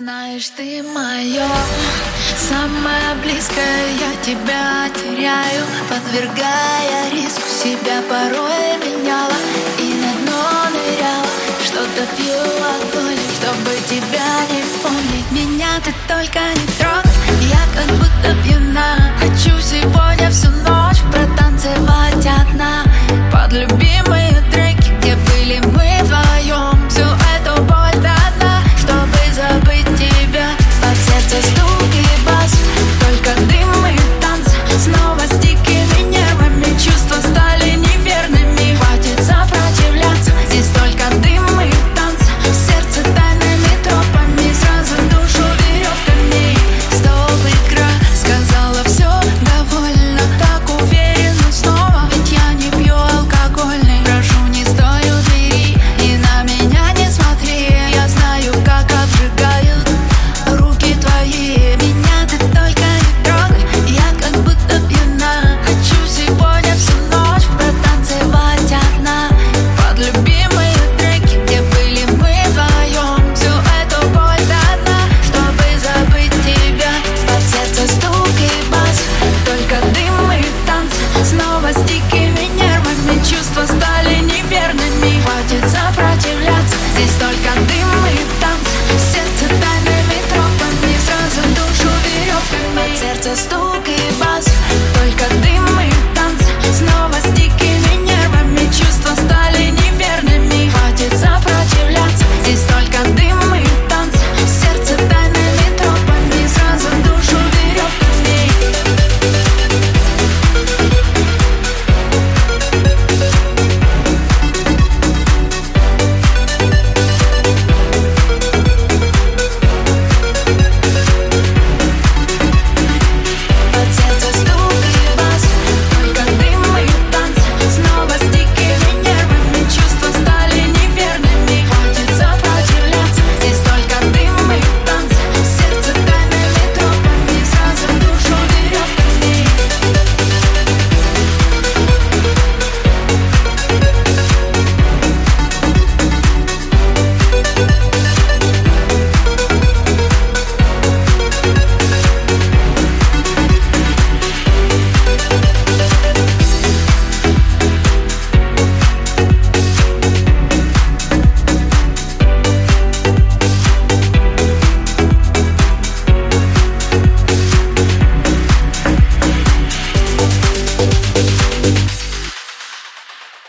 Знаешь, ты мое самое близкое, я тебя теряю, подвергая риску себя порой меняла и на дно ныряла, что-то пила доли, чтобы тебя не помнить. Меня ты только не трогай, я как будто пьяна, хочу сегодня всю ночь.